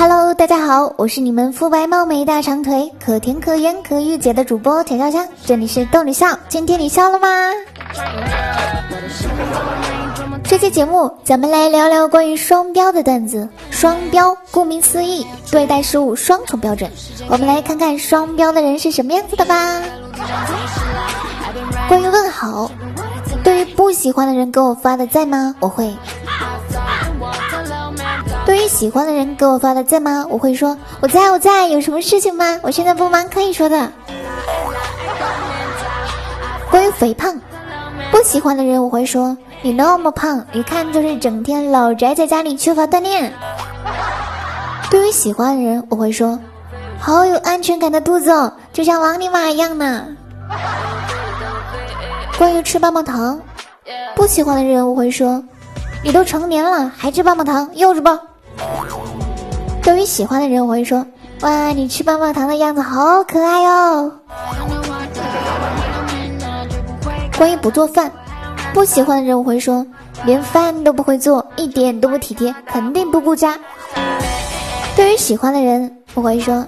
Hello，大家好，我是你们肤白貌美大长腿可甜可盐可御姐的主播田笑香，这里是逗你笑，今天你笑了吗？这期节目咱们来聊聊关于双标的段子。双标，顾名思义，对待事物双重标准。我们来看看双标的人是什么样子的吧。关于问好，对于不喜欢的人给我发的在吗？我会。喜欢的人给我发的在吗？我会说我在我在，有什么事情吗？我现在不忙，可以说的。关于肥胖，不喜欢的人我会说你那么胖，一看就是整天老宅在家里，缺乏锻炼。对于喜欢的人我会说好有安全感的肚子哦，就像王尼玛一样呢。关于吃棒棒糖，不喜欢的人我会说你都成年了还吃棒棒糖，幼稚不？对于喜欢的人，我会说：“哇，你吃棒棒糖的样子好可爱哦。”关于不做饭，不喜欢的人我会说：“连饭都不会做，一点都不体贴，肯定不顾家。”对于喜欢的人，我会说：“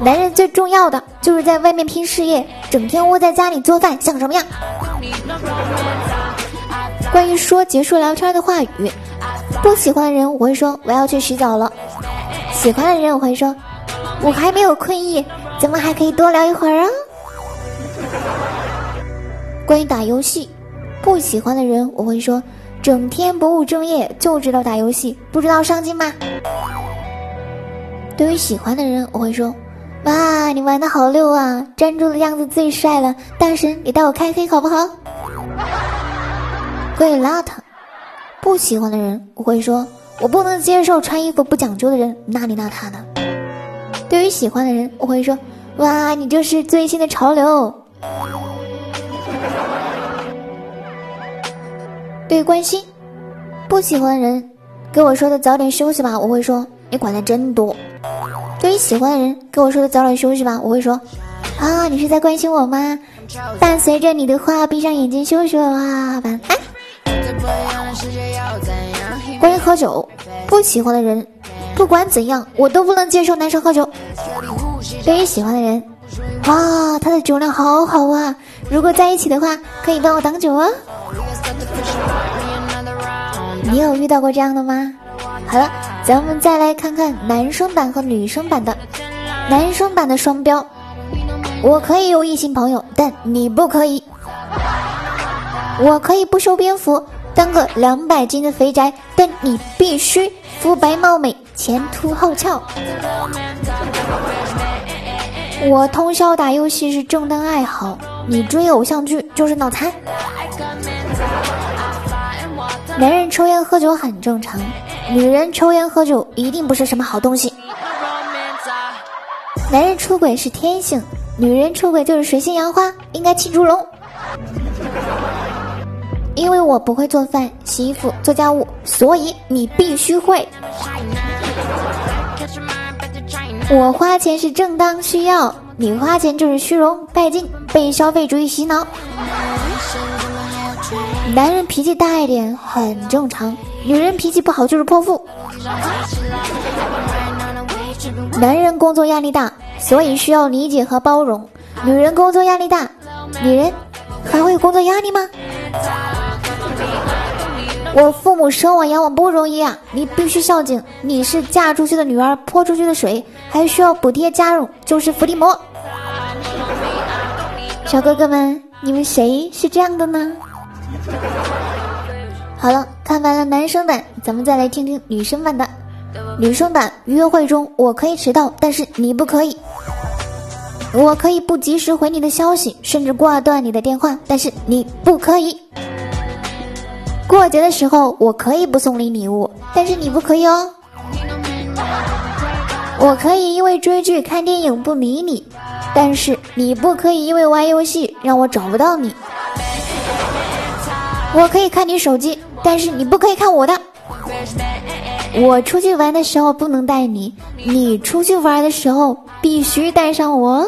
男人最重要的就是在外面拼事业，整天窝在家里做饭像什么样？”关于说结束聊天的话语。不喜欢的人，我会说我要去洗澡了；喜欢的人，我会说我还没有困意，咱们还可以多聊一会儿啊。关于打游戏，不喜欢的人，我会说整天不务正业，就知道打游戏，不知道上进吗？对于喜欢的人，我会说哇，你玩的好溜啊，站住的样子最帅了，大神，你带我开黑好不好？关于邋遢。不喜欢的人，我会说，我不能接受穿衣服不讲究的人，邋里邋遢的。对于喜欢的人，我会说，哇，你就是最新的潮流。对于关心，不喜欢的人，给我说的早点休息吧，我会说，你管的真多。对于喜欢的人，给我说的早点休息吧，我会说，啊，你是在关心我吗？伴随着你的话，闭上眼睛休息吧，晚安。关于喝酒，不喜欢的人，不管怎样，我都不能接受男生喝酒。对于喜欢的人，哇，他的酒量好好啊！如果在一起的话，可以帮我挡酒啊。你有遇到过这样的吗？好了，咱们再来看看男生版和女生版的。男生版的双标，我可以有异性朋友，但你不可以。我可以不修边幅。当个两百斤的肥宅，但你必须肤白貌美、前凸后翘。我通宵打游戏是正当爱好，你追偶像剧就是脑残。男人抽烟喝酒很正常，女人抽烟喝酒一定不是什么好东西。男人出轨是天性，女人出轨就是水性杨花，应该气猪笼。因为我不会做饭、洗衣服、做家务，所以你必须会。我花钱是正当需要，你花钱就是虚荣、拜金、被消费主义洗脑。男人脾气大一点很正常，女人脾气不好就是泼妇。男人工作压力大，所以需要理解和包容；女人工作压力大，女人还会有工作压力吗？我父母生我养我不容易啊，你必须孝敬。你是嫁出去的女儿，泼出去的水，还需要补贴家用，就是伏地魔。小哥哥们，你们谁是这样的呢？好了，看完了男生版，咱们再来听听女生版的。女生版约会中，我可以迟到，但是你不可以。我可以不及时回你的消息，甚至挂断你的电话，但是你不可以。过节的时候，我可以不送你礼物，但是你不可以哦。我可以因为追剧、看电影不理你，但是你不可以因为玩游戏让我找不到你。我可以看你手机，但是你不可以看我的。我出去玩的时候不能带你，你出去玩的时候必须带上我。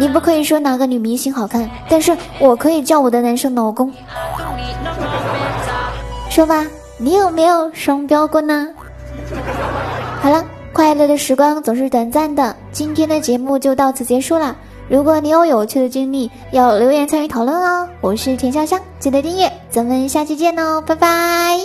你不可以说哪个女明星好看，但是我可以叫我的男生老公。说吧，你有没有双标过呢？好了，快乐的时光总是短暂的，今天的节目就到此结束了。如果你有有趣的经历，要留言参与讨论哦。我是田香香，记得订阅，咱们下期见哦，拜拜。